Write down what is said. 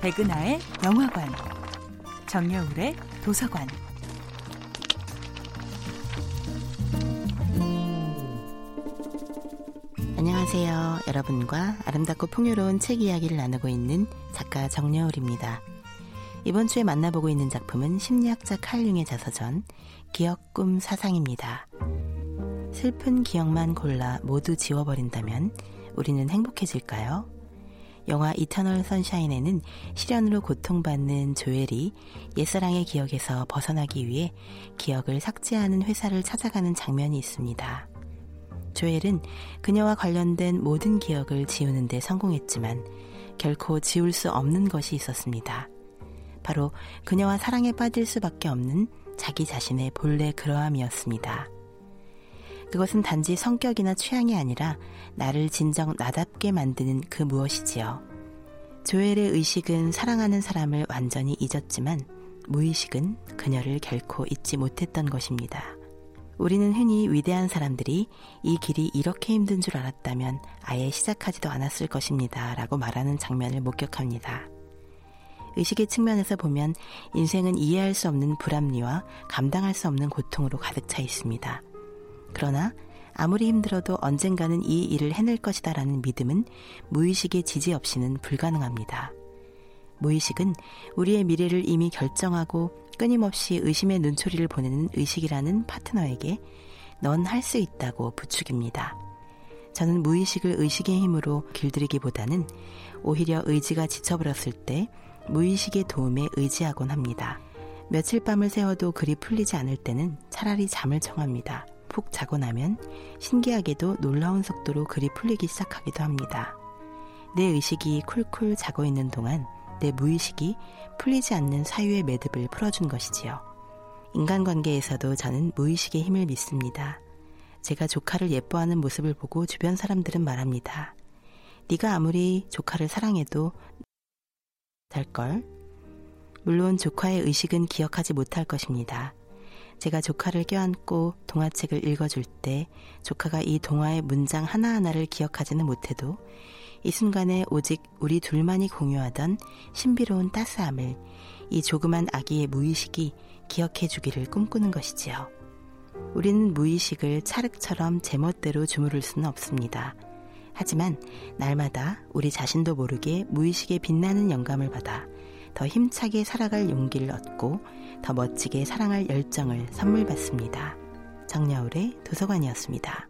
백은하의 영화관, 정여울의 도서관. 안녕하세요. 여러분과 아름답고 풍요로운 책 이야기를 나누고 있는 작가 정여울입니다. 이번 주에 만나보고 있는 작품은 심리학자 칼융의 자서전 기억, 꿈, 사상입니다. 슬픈 기억만 골라 모두 지워버린다면 우리는 행복해질까요? 영화 이터널 선샤인에는 실연으로 고통받는 조엘이 옛사랑의 기억에서 벗어나기 위해 기억을 삭제하는 회사를 찾아가는 장면이 있습니다. 조엘은 그녀와 관련된 모든 기억을 지우는데 성공했지만 결코 지울 수 없는 것이 있었습니다. 바로 그녀와 사랑에 빠질 수밖에 없는 자기 자신의 본래 그러함이었습니다. 그것은 단지 성격이나 취향이 아니라 나를 진정 나답게 만드는 그 무엇이지요. 조엘의 의식은 사랑하는 사람을 완전히 잊었지만 무의식은 그녀를 결코 잊지 못했던 것입니다. 우리는 흔히 위대한 사람들이 이 길이 이렇게 힘든 줄 알았다면 아예 시작하지도 않았을 것입니다. 라고 말하는 장면을 목격합니다. 의식의 측면에서 보면 인생은 이해할 수 없는 불합리와 감당할 수 없는 고통으로 가득 차 있습니다. 그러나 아무리 힘들어도 언젠가는 이 일을 해낼 것이다 라는 믿음은 무의식의 지지 없이는 불가능합니다. 무의식은 우리의 미래를 이미 결정하고 끊임없이 의심의 눈초리를 보내는 의식이라는 파트너에게 넌 할 수 있다고 부축입니다. 저는 무의식을 의식의 힘으로 길들이기보다는 오히려 의지가 지쳐버렸을 때 무의식의 도움에 의지하곤 합니다. 며칠 밤을 새워도 그리 풀리지 않을 때는 차라리 잠을 청합니다. 푹 자고 나면 신기하게도 놀라운 속도로 글이 풀리기 시작하기도 합니다. 내 의식이 쿨쿨 자고 있는 동안 내 무의식이 풀리지 않는 사유의 매듭을 풀어준 것이지요. 인간관계에서도 저는 무의식의 힘을 믿습니다. 제가 조카를 예뻐하는 모습을 보고 주변 사람들은 말합니다. 네가 아무리 조카를 사랑해도 될걸? 물론 조카의 의식은 기억하지 못할 것입니다. 제가 조카를 껴안고 동화책을 읽어줄 때 조카가 이 동화의 문장 하나하나를 기억하지는 못해도 이 순간에 오직 우리 둘만이 공유하던 신비로운 따스함을 이 조그만 아기의 무의식이 기억해 주기를 꿈꾸는 것이지요. 우리는 무의식을 찰흙처럼 제멋대로 주무를 수는 없습니다. 하지만 날마다 우리 자신도 모르게 무의식에 빛나는 영감을 받아 더 힘차게 살아갈 용기를 얻고 더 멋지게 사랑할 열정을 선물 받습니다. 정야울의 도서관이었습니다.